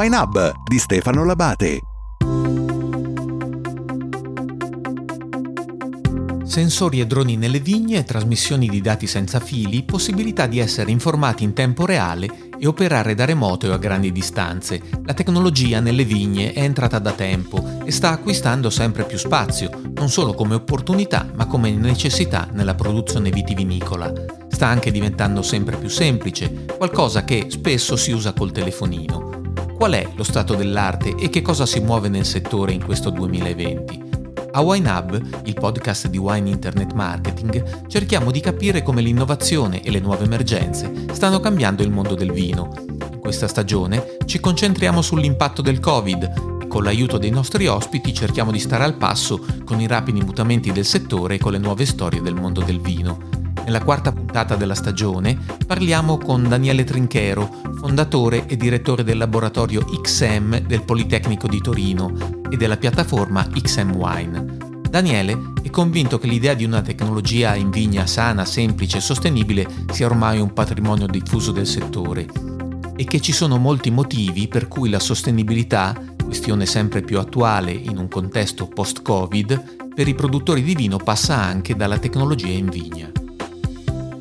Wine Hub di Stefano Labate. Sensori e droni nelle vigne, trasmissioni di dati senza fili, possibilità di essere informati in tempo reale e operare da remoto o a grandi distanze. La tecnologia nelle vigne è entrata da tempo e sta acquistando sempre più spazio, non solo come opportunità, ma come necessità nella produzione vitivinicola. Sta anche diventando sempre più semplice, qualcosa che spesso si usa col telefonino. Qual è lo stato dell'arte e che cosa si muove nel settore in questo 2020? A Wine Hub, il podcast di Wine Internet Marketing, cerchiamo di capire come l'innovazione e le nuove emergenze stanno cambiando il mondo del vino. In questa stagione ci concentriamo sull'impatto del Covid e con l'aiuto dei nostri ospiti cerchiamo di stare al passo con i rapidi mutamenti del settore e con le nuove storie del mondo del vino. Nella quarta puntata della stagione parliamo con Daniele Trinchero, fondatore e direttore del laboratorio XM del Politecnico di Torino e della piattaforma XM Wine. Daniele è convinto che l'idea di una tecnologia in vigna sana, semplice e sostenibile sia ormai un patrimonio diffuso del settore e che ci sono molti motivi per cui la sostenibilità, questione sempre più attuale in un contesto post-Covid, per i produttori di vino passa anche dalla tecnologia in vigna.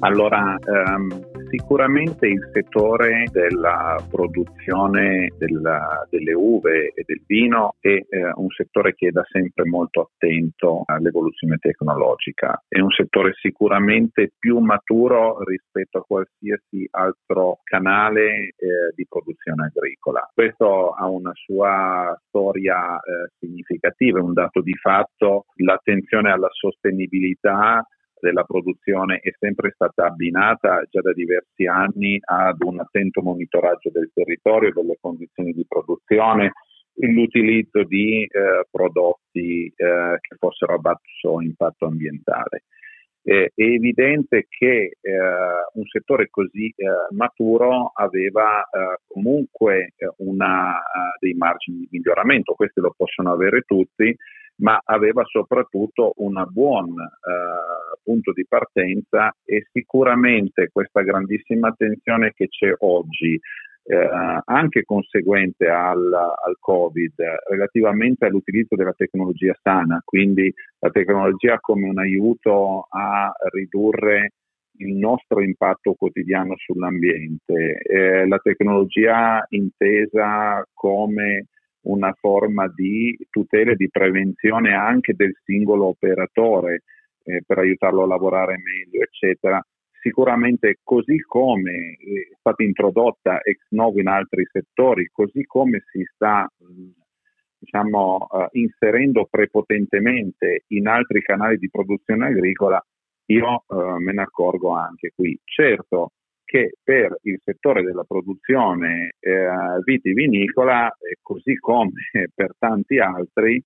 Allora, ehm, sicuramente il settore della produzione della, delle uve e del vino è eh, un settore che è da sempre molto attento all'evoluzione tecnologica. È un settore sicuramente più maturo rispetto a qualsiasi altro canale eh, di produzione agricola. Questo ha una sua storia eh, significativa, un dato di fatto, l'attenzione alla sostenibilità della produzione è sempre stata abbinata già da diversi anni ad un attento monitoraggio del territorio, delle condizioni di produzione, l'utilizzo di eh, prodotti eh, che fossero a basso impatto ambientale. Eh, è evidente che eh, un settore così eh, maturo aveva eh, comunque una, dei margini di miglioramento, questi lo possono avere tutti, ma aveva soprattutto un buon eh, punto di partenza e sicuramente questa grandissima attenzione che c'è oggi, eh, anche conseguente al, al, Covid, relativamente all'utilizzo della tecnologia sana, quindi la tecnologia come un aiuto a ridurre il nostro impatto quotidiano sull'ambiente, eh, la tecnologia intesa come una forma di tutela e di prevenzione anche del singolo operatore eh, per aiutarlo a lavorare meglio, eccetera. Sicuramente così come è stata introdotta ex novo in altri settori, così come si sta diciamo, uh, inserendo prepotentemente in altri canali di produzione agricola, io uh, me ne accorgo anche qui. Certo, che per il settore della produzione eh, vitivinicola, eh, così come per tanti altri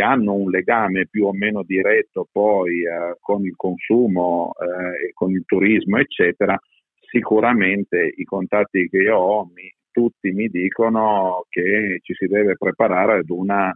che hanno un legame più o meno diretto poi eh, con il consumo eh, e con il turismo, eccetera, sicuramente i contatti che io ho mi, tutti mi dicono che ci si deve preparare ad una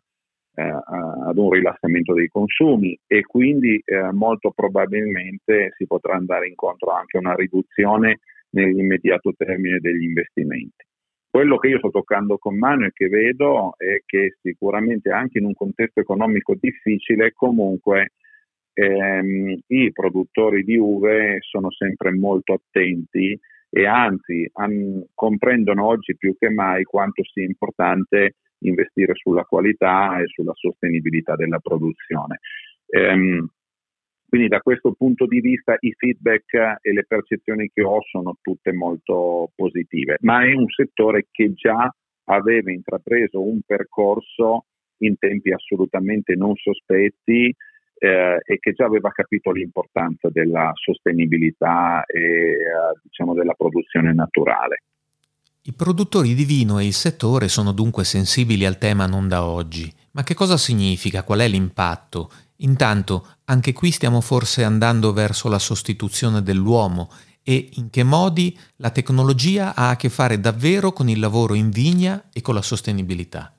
eh, ad un rilassamento dei consumi e quindi eh, molto probabilmente si potrà andare incontro anche a una riduzione nell'immediato termine degli investimenti. Quello che io sto toccando con mano e che vedo è che sicuramente anche in un contesto economico difficile comunque ehm, i produttori di uve sono sempre molto attenti e anzi an- comprendono oggi più che mai quanto sia importante investire sulla qualità e sulla sostenibilità della produzione. Ehm, quindi da questo punto di vista i feedback e le percezioni che ho sono tutte molto positive, ma è un settore che già aveva intrapreso un percorso in tempi assolutamente non sospetti eh, e che già aveva capito l'importanza della sostenibilità e eh, diciamo della produzione naturale. I produttori di vino e il settore sono dunque sensibili al tema non da oggi. Ma che cosa significa? Qual è l'impatto? Intanto, anche qui stiamo forse andando verso la sostituzione dell'uomo e in che modi la tecnologia ha a che fare davvero con il lavoro in vigna e con la sostenibilità?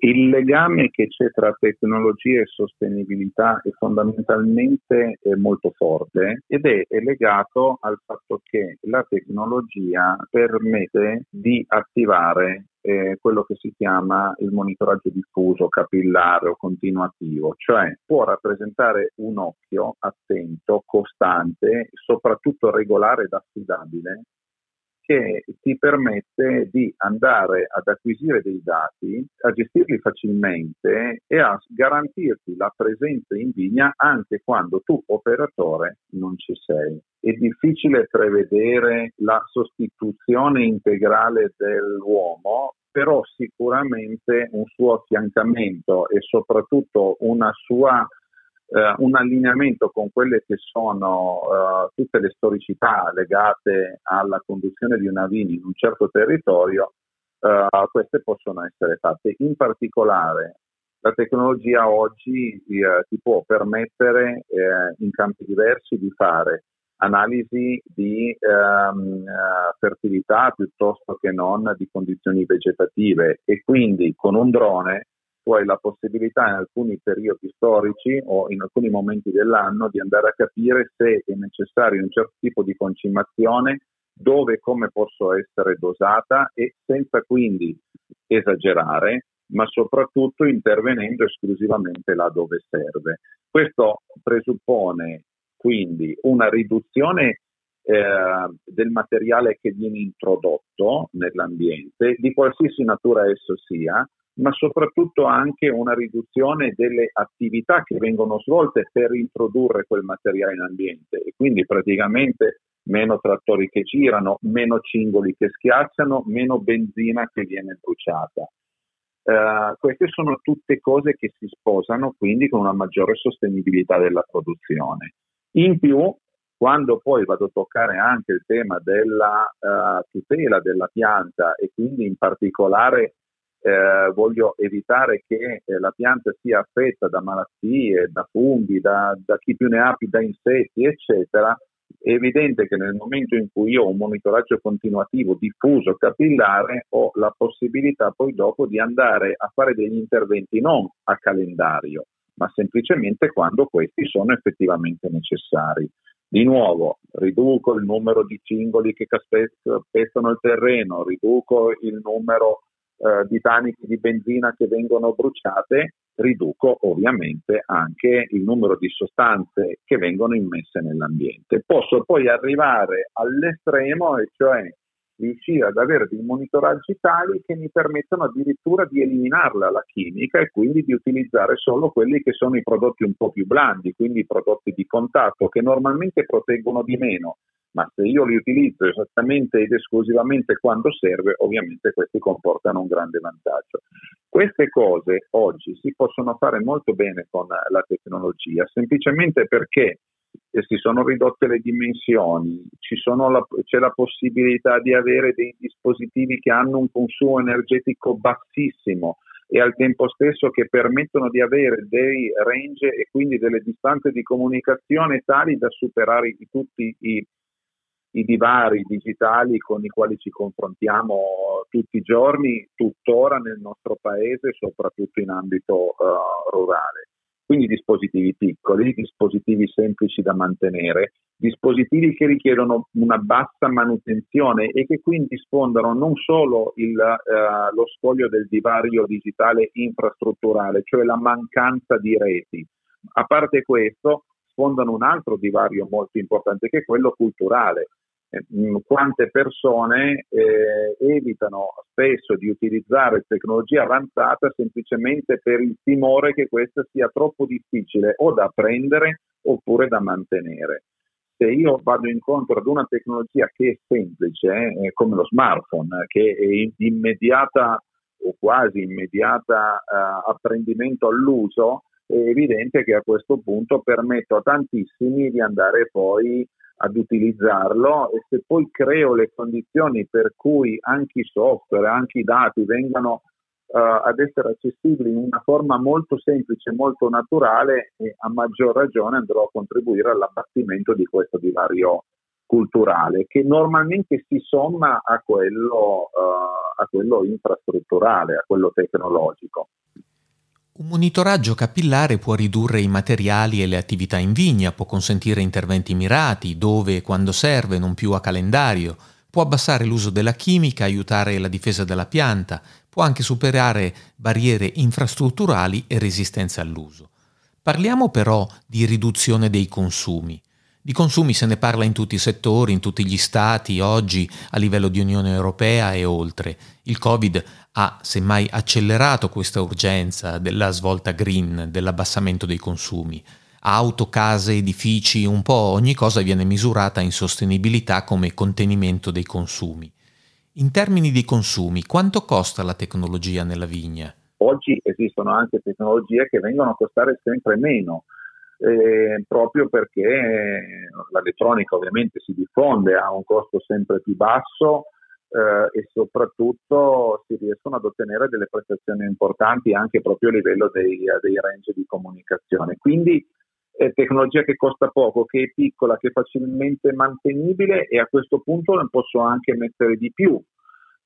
Il legame che c'è tra tecnologia e sostenibilità è fondamentalmente molto forte ed è legato al fatto che la tecnologia permette di attivare eh, quello che si chiama il monitoraggio diffuso, capillare o continuativo, cioè può rappresentare un occhio attento, costante, soprattutto regolare ed affidabile che ti permette di andare ad acquisire dei dati, a gestirli facilmente e a garantirti la presenza in vigna anche quando tu operatore non ci sei. È difficile prevedere la sostituzione integrale dell'uomo, però sicuramente un suo affiancamento e soprattutto sua eh, un allineamento con quelle che sono eh, tutte le storicità legate alla conduzione di una vini in un certo territorio, eh, queste possono essere fatte. In particolare la tecnologia oggi eh, ti può permettere eh, in campi diversi di fare analisi di ehm, eh, fertilità piuttosto che non di condizioni vegetative e quindi con un drone tu hai la possibilità in alcuni periodi storici o in alcuni momenti dell'anno di andare a capire se è necessario un certo tipo di concimazione, dove e come posso essere dosata e senza quindi esagerare, ma soprattutto intervenendo esclusivamente là dove serve. Questo presuppone quindi una riduzione eh, del materiale che viene introdotto nell'ambiente, di qualsiasi natura esso sia, ma soprattutto anche una riduzione delle attività che vengono svolte per introdurre quel materiale in ambiente e quindi praticamente meno trattori che girano, meno cingoli che schiacciano, meno benzina che viene bruciata. Uh, queste sono tutte cose che si sposano quindi con una maggiore sostenibilità della produzione. In più, quando poi vado a toccare anche il tema della uh, tutela della pianta e quindi in particolare eh, voglio evitare che eh, la pianta sia affetta da malattie, da funghi, da, da, chi più ne ha da insetti, eccetera, è evidente che nel momento in cui io ho un monitoraggio continuativo diffuso, capillare, ho la possibilità poi dopo di andare a fare degli interventi non a calendario, ma semplicemente quando questi sono effettivamente necessari. Di nuovo, riduco il numero di cingoli che pestano il terreno, riduco il numero eh, di taniche di benzina che vengono bruciate, riduco ovviamente anche il numero di sostanze che vengono immesse nell'ambiente. Posso poi arrivare all'estremo, e cioè riuscire ad avere dei monitoraggi tali che mi permettono addirittura di eliminarla la chimica e quindi di utilizzare solo quelli che sono i prodotti un po' più blandi, quindi i prodotti di contatto che normalmente proteggono di meno, ma se io li utilizzo esattamente ed esclusivamente quando serve, ovviamente questi comportano un grande vantaggio. Queste cose oggi si possono fare molto bene con la tecnologia, semplicemente perché si sono ridotte le dimensioni, la, c'è la possibilità di avere dei dispositivi che hanno un consumo energetico bassissimo e al tempo stesso che permettono di avere dei range e quindi delle distanze di comunicazione tali da superare tutti i i divari digitali con i quali ci confrontiamo tutti i giorni, tuttora nel nostro paese, soprattutto in ambito uh, rurale. Quindi dispositivi piccoli, dispositivi semplici da mantenere, dispositivi che richiedono una bassa manutenzione e che quindi sfondano non solo il, uh, lo scoglio del divario digitale infrastrutturale, cioè la mancanza di reti. A parte questo, sfondano un altro divario molto importante che è quello culturale. Eh, quante persone eh, evitano spesso di utilizzare tecnologia avanzata semplicemente per il timore che questa sia troppo difficile o da apprendere oppure da mantenere. Se io vado incontro ad una tecnologia che è semplice, eh, come lo smartphone, che è immediata o quasi immediata eh, apprendimento all'uso, è evidente che a questo punto permetto a tantissimi di andare poi ad utilizzarlo e se poi creo le condizioni per cui anche i software, anche i dati vengano uh, ad essere accessibili in una forma molto semplice, molto naturale, a maggior ragione andrò a contribuire all'abbattimento di questo divario culturale che normalmente si somma a quello, uh, a quello infrastrutturale, a quello tecnologico. Un monitoraggio capillare può ridurre i materiali e le attività in vigna, può consentire interventi mirati, dove e quando serve, non più a calendario, può abbassare l'uso della chimica, aiutare la difesa della pianta, può anche superare barriere infrastrutturali e resistenza all'uso. Parliamo però di riduzione dei consumi. Di consumi se ne parla in tutti i settori, in tutti gli stati, oggi a livello di Unione Europea e oltre. Il Covid ha semmai accelerato questa urgenza della svolta green, dell'abbassamento dei consumi. Auto, case, edifici, un po' ogni cosa viene misurata in sostenibilità come contenimento dei consumi. In termini di consumi, quanto costa la tecnologia nella vigna? Oggi esistono anche tecnologie che vengono a costare sempre meno eh, proprio perché l'elettronica ovviamente si diffonde, ha un costo sempre più basso eh, e soprattutto si riescono ad ottenere delle prestazioni importanti anche proprio a livello dei, dei range di comunicazione. Quindi è tecnologia che costa poco, che è piccola, che è facilmente mantenibile e a questo punto ne posso anche mettere di più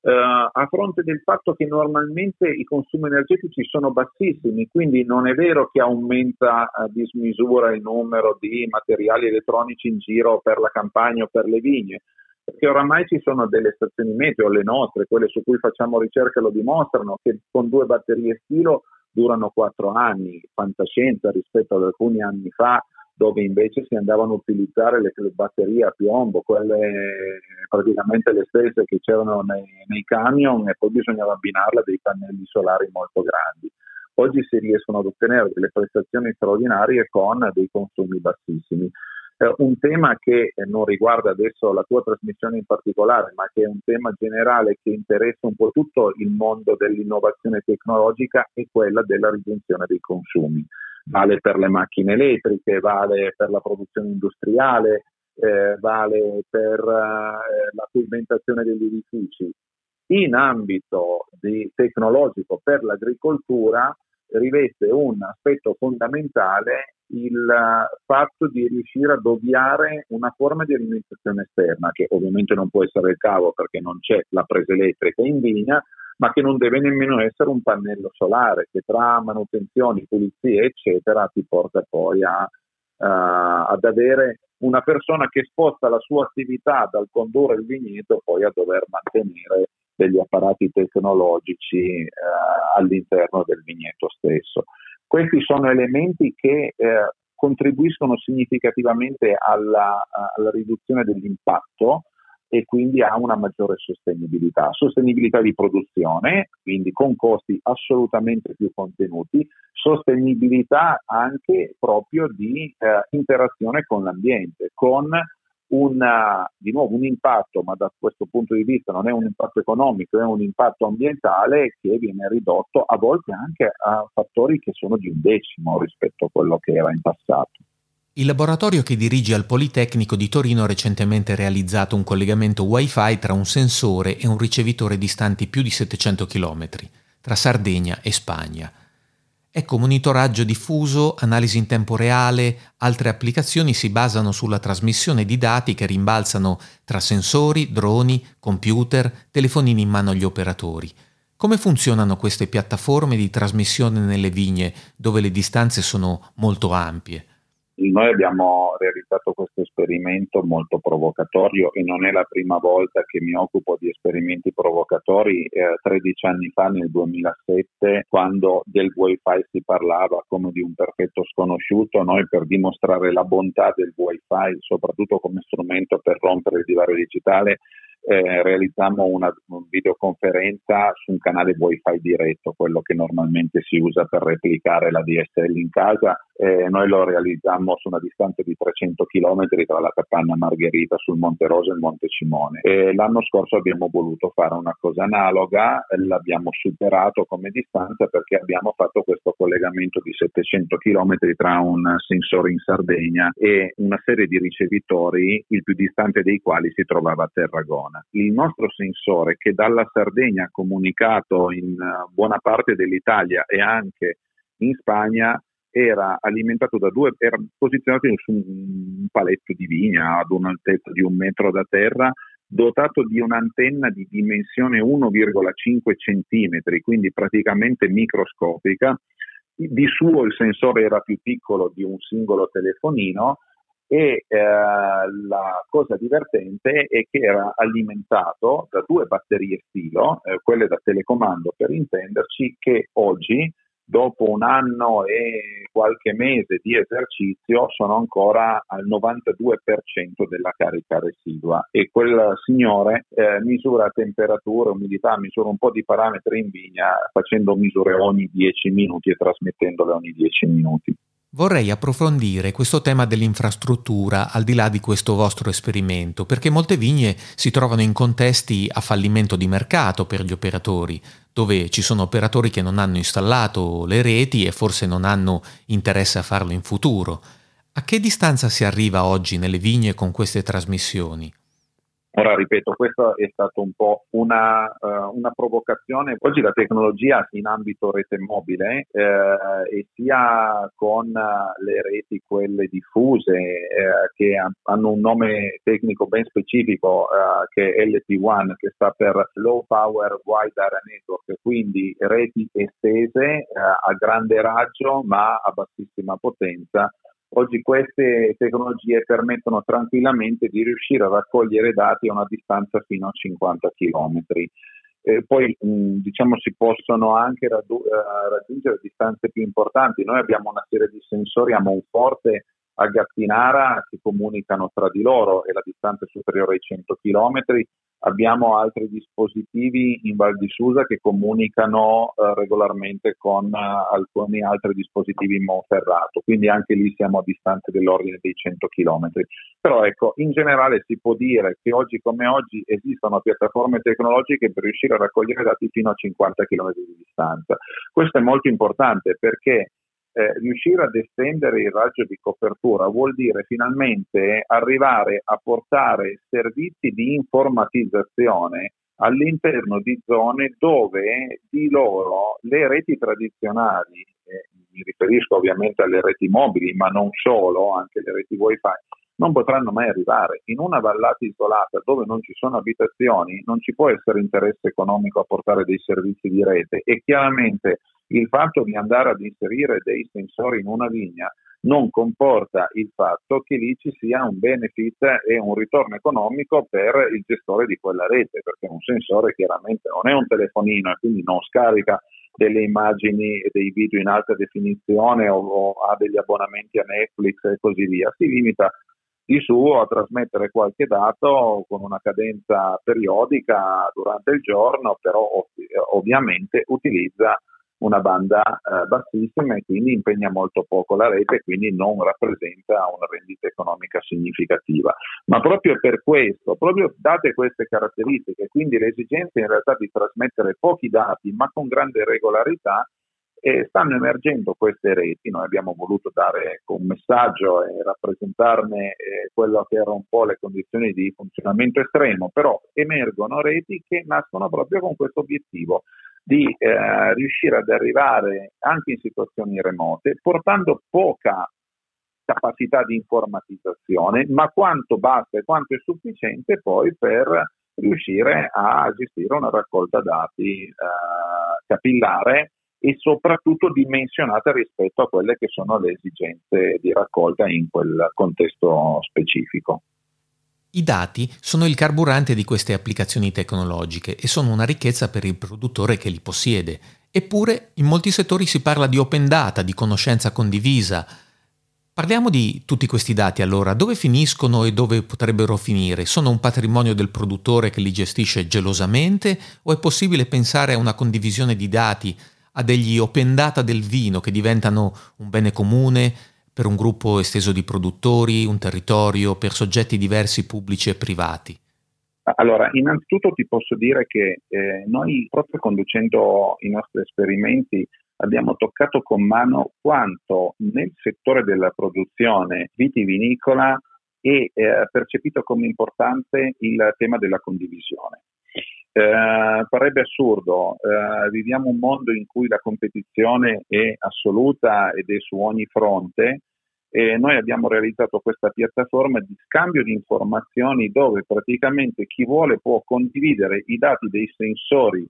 eh, a fronte del fatto che normalmente i consumi energetici sono bassissimi, quindi non è vero che aumenta a dismisura il numero di materiali elettronici in giro per la campagna o per le vigne, perché oramai ci sono delle stazioni meteo, le nostre, quelle su cui facciamo ricerca lo dimostrano, che con due batterie stilo durano quattro anni, fantascienza rispetto ad alcuni anni fa dove invece si andavano a utilizzare le, le batterie a piombo, quelle praticamente le stesse che c'erano nei, nei camion e poi bisognava abbinarle a dei pannelli solari molto grandi. Oggi si riescono ad ottenere delle prestazioni straordinarie con dei consumi bassissimi. Eh, un tema che non riguarda adesso la tua trasmissione in particolare, ma che è un tema generale che interessa un po' tutto il mondo dell'innovazione tecnologica, è quella della riduzione dei consumi vale per le macchine elettriche, vale per la produzione industriale, eh, vale per eh, la pavimentazione degli edifici. In ambito tecnologico per l'agricoltura riveste un aspetto fondamentale il fatto di riuscire ad ovviare una forma di alimentazione esterna, che ovviamente non può essere il cavo perché non c'è la presa elettrica in vigna, ma che non deve nemmeno essere un pannello solare che tra manutenzioni, pulizie eccetera ti porta poi a, uh, ad avere una persona che sposta la sua attività dal condurre il vigneto poi a dover mantenere degli apparati tecnologici uh, all'interno del vigneto stesso. Questi sono elementi che eh, contribuiscono significativamente alla, alla riduzione dell'impatto e quindi ha una maggiore sostenibilità. Sostenibilità di produzione, quindi con costi assolutamente più contenuti, sostenibilità anche proprio di eh, interazione con l'ambiente, con una, di nuovo un impatto, ma da questo punto di vista non è un impatto economico, è un impatto ambientale che viene ridotto a volte anche a fattori che sono di un decimo rispetto a quello che era in passato. Il laboratorio che dirige al Politecnico di Torino ha recentemente realizzato un collegamento Wi-Fi tra un sensore e un ricevitore distanti più di 700 km, tra Sardegna e Spagna. Ecco, monitoraggio diffuso, analisi in tempo reale, altre applicazioni si basano sulla trasmissione di dati che rimbalzano tra sensori, droni, computer, telefonini in mano agli operatori. Come funzionano queste piattaforme di trasmissione nelle vigne dove le distanze sono molto ampie? Noi abbiamo realizzato questo esperimento molto provocatorio e non è la prima volta che mi occupo di esperimenti provocatori. Eh, 13 anni fa, nel 2007, quando del wifi si parlava come di un perfetto sconosciuto, noi per dimostrare la bontà del wifi, soprattutto come strumento per rompere il divario digitale, eh, realizziamo una videoconferenza su un canale wifi diretto, quello che normalmente si usa per replicare la DSL in casa. Eh, noi lo realizziamo su una distanza di 300 km tra la Capanna Margherita sul Monte Rosa e il Monte Cimone. E l'anno scorso abbiamo voluto fare una cosa analoga, l'abbiamo superato come distanza perché abbiamo fatto questo collegamento di 700 km tra un sensore in Sardegna e una serie di ricevitori, il più distante dei quali si trovava a Terragona. Il nostro sensore che dalla Sardegna ha comunicato in eh, buona parte dell'Italia e anche in Spagna era alimentato da due, era posizionato su un paletto di vigna ad un'altezza di un metro da terra, dotato di un'antenna di dimensione 1,5 cm, quindi praticamente microscopica, di suo il sensore era più piccolo di un singolo telefonino e eh, la cosa divertente è che era alimentato da due batterie filo, eh, quelle da telecomando per intenderci, che oggi dopo un anno e qualche mese di esercizio sono ancora al 92% della carica residua e quel signore eh, misura temperatura, umidità, misura un po' di parametri in vigna facendo misure ogni 10 minuti e trasmettendole ogni 10 minuti. Vorrei approfondire questo tema dell'infrastruttura al di là di questo vostro esperimento, perché molte vigne si trovano in contesti a fallimento di mercato per gli operatori, dove ci sono operatori che non hanno installato le reti e forse non hanno interesse a farlo in futuro. A che distanza si arriva oggi nelle vigne con queste trasmissioni? Ora ripeto, questa è stata un po' una, uh, una, provocazione. Oggi la tecnologia in ambito rete mobile eh, e sia con le reti, quelle diffuse, eh, che hanno un nome tecnico ben specifico, uh, che è LP1, che sta per Low Power Wide Area Network, quindi reti estese a grande raggio ma a bassissima potenza Oggi queste tecnologie permettono tranquillamente di riuscire a raccogliere dati a una distanza fino a 50 km. Eh, poi mh, diciamo si possono anche raggiu- uh, raggiungere distanze più importanti. Noi abbiamo una serie di sensori a Monforte a Gattinara che comunicano tra di loro e la distanza è superiore ai 100 km. Abbiamo altri dispositivi in Val di Susa che comunicano eh, regolarmente con eh, alcuni altri dispositivi in Monferrato, quindi anche lì siamo a distanze dell'ordine dei 100 km. Però ecco, in generale si può dire che oggi come oggi esistono piattaforme tecnologiche per riuscire a raccogliere dati fino a 50 km di distanza. Questo è molto importante perché eh, riuscire ad estendere il raggio di copertura vuol dire finalmente arrivare a portare servizi di informatizzazione all'interno di zone dove di loro le reti tradizionali, eh, mi riferisco ovviamente alle reti mobili, ma non solo, anche le reti wifi, non potranno mai arrivare. In una vallata isolata dove non ci sono abitazioni non ci può essere interesse economico a portare dei servizi di rete e chiaramente il fatto di andare ad inserire dei sensori in una vigna non comporta il fatto che lì ci sia un benefit e un ritorno economico per il gestore di quella rete, perché un sensore chiaramente non è un telefonino e quindi non scarica delle immagini e dei video in alta definizione o, o ha degli abbonamenti a Netflix e così via, si limita di suo a trasmettere qualche dato con una cadenza periodica durante il giorno, però ov- ovviamente utilizza una banda eh, bassissima e quindi impegna molto poco la rete e quindi non rappresenta una rendita economica significativa. Ma proprio per questo, proprio date queste caratteristiche, quindi l'esigenza in realtà di trasmettere pochi dati ma con grande regolarità, e stanno emergendo queste reti, noi abbiamo voluto dare un messaggio e rappresentarne eh, quello che erano un po' le condizioni di funzionamento estremo, però emergono reti che nascono proprio con questo obiettivo di eh, riuscire ad arrivare anche in situazioni remote, portando poca capacità di informatizzazione, ma quanto basta e quanto è sufficiente poi per riuscire a gestire una raccolta dati eh, capillare e soprattutto dimensionata rispetto a quelle che sono le esigenze di raccolta in quel contesto specifico. I dati sono il carburante di queste applicazioni tecnologiche e sono una ricchezza per il produttore che li possiede. Eppure in molti settori si parla di open data, di conoscenza condivisa. Parliamo di tutti questi dati allora, dove finiscono e dove potrebbero finire? Sono un patrimonio del produttore che li gestisce gelosamente o è possibile pensare a una condivisione di dati a degli open data del vino che diventano un bene comune per un gruppo esteso di produttori, un territorio, per soggetti diversi pubblici e privati? Allora, innanzitutto ti posso dire che eh, noi proprio conducendo i nostri esperimenti abbiamo toccato con mano quanto nel settore della produzione vitivinicola è eh, percepito come importante il tema della condivisione. Eh, parebbe assurdo, eh, viviamo un mondo in cui la competizione è assoluta ed è su ogni fronte e noi abbiamo realizzato questa piattaforma di scambio di informazioni dove praticamente chi vuole può condividere i dati dei sensori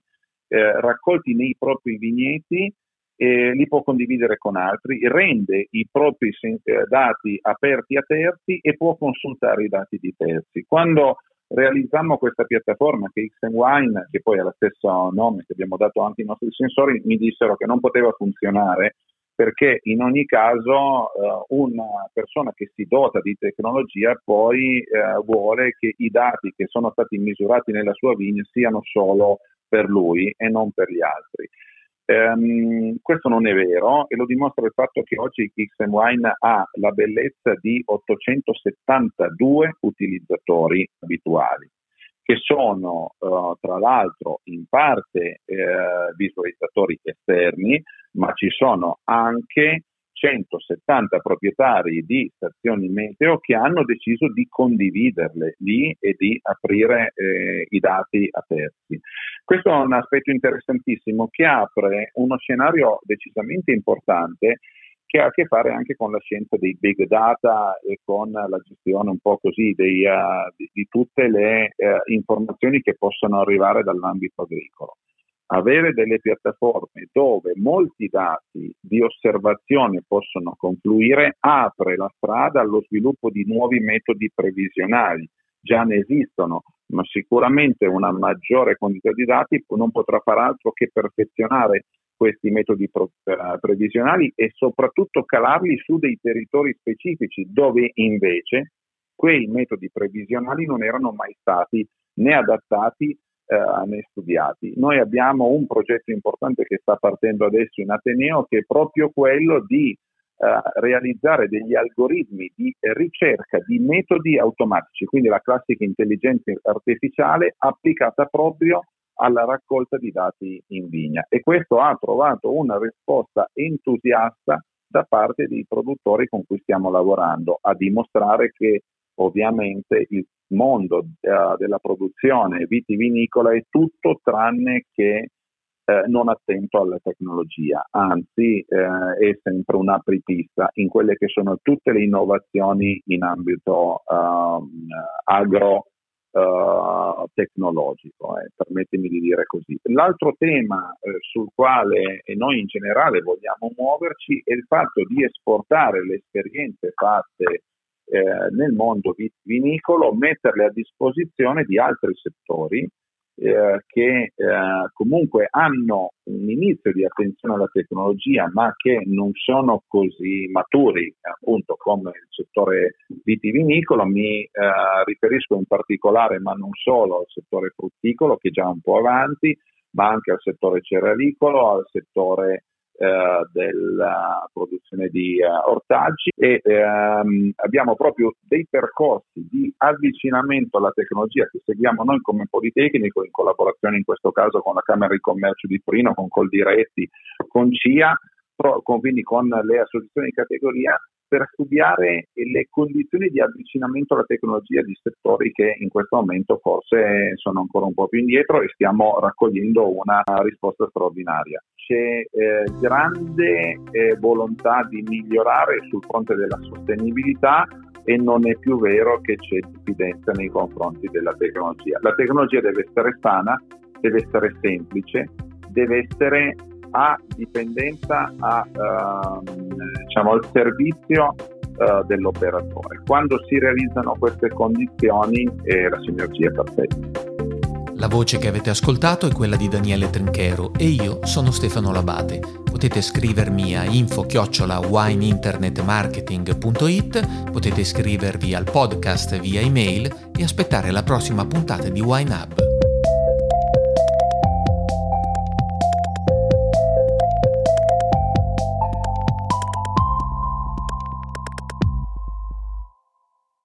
eh, raccolti nei propri vigneti eh, li può condividere con altri, rende i propri eh, dati aperti a terzi e può consultare i dati di terzi. Quando realizzammo questa piattaforma che X che poi ha lo stesso nome che abbiamo dato anche ai nostri sensori, mi dissero che non poteva funzionare perché in ogni caso eh, una persona che si dota di tecnologia poi eh, vuole che i dati che sono stati misurati nella sua vigna siano solo per lui e non per gli altri. Um, questo non è vero e lo dimostra il fatto che oggi XM Wine ha la bellezza di 872 utilizzatori abituali che sono uh, tra l'altro in parte uh, visualizzatori esterni, ma ci sono anche 170 proprietari di stazioni meteo che hanno deciso di condividerle lì e di aprire eh, i dati a terzi. Questo è un aspetto interessantissimo che apre uno scenario decisamente importante che ha a che fare anche con la scienza dei big data e con la gestione un po' così dei, uh, di, di, tutte le uh, informazioni che possono arrivare dall'ambito agricolo avere delle piattaforme dove molti dati di osservazione possono confluire apre la strada allo sviluppo di nuovi metodi previsionali. Già ne esistono, ma sicuramente una maggiore quantità di dati non potrà far altro che perfezionare questi metodi eh, previsionali e soprattutto calarli su dei territori specifici dove invece quei metodi previsionali non erano mai stati né adattati eh, né studiati. Noi abbiamo un progetto importante che sta partendo adesso in Ateneo che è proprio quello di eh, realizzare degli algoritmi di ricerca di metodi automatici, quindi la classica intelligenza artificiale applicata proprio alla raccolta di dati in vigna e questo ha trovato una risposta entusiasta da parte dei produttori con cui stiamo lavorando a dimostrare che ovviamente il mondo uh, della produzione vitivinicola è tutto tranne che eh, non attento alla tecnologia, anzi eh, è sempre un apripista in quelle che sono tutte le innovazioni in ambito uh, agro uh, tecnologico, eh, permettimi di dire così. L'altro tema eh, sul quale noi in generale vogliamo muoverci è il fatto di esportare le esperienze fatte eh, nel mondo vinicolo, metterle a disposizione di altri settori eh, che eh, comunque hanno un inizio di attenzione alla tecnologia ma che non sono così maturi appunto come il settore vitivinicolo, mi eh, riferisco in particolare ma non solo al settore frutticolo che è già un po' avanti, ma anche al settore cerealicolo, al settore eh, della produzione di uh, ortaggi e ehm, abbiamo proprio dei percorsi di avvicinamento alla tecnologia che seguiamo noi come Politecnico in collaborazione in questo caso con la Camera di Commercio di Torino, con Coldiretti, con CIA, pro, con, quindi con le associazioni di categoria per studiare le condizioni di avvicinamento alla tecnologia di settori che in questo momento forse sono ancora un po' più indietro e stiamo raccogliendo una risposta straordinaria. C'è eh, grande eh, volontà di migliorare sul fronte della sostenibilità e non è più vero che c'è diffidenza nei confronti della tecnologia. La tecnologia deve essere sana, deve essere semplice, deve essere a dipendenza a, uh, diciamo, al servizio uh, dell'operatore. Quando si realizzano queste condizioni eh, la sinergia è perfetta. La voce che avete ascoltato è quella di Daniele Trinchero e io sono Stefano Labate. Potete scrivermi a info-wineinternetmarketing.it, potete iscrivervi al podcast via email e aspettare la prossima puntata di Wine Hub.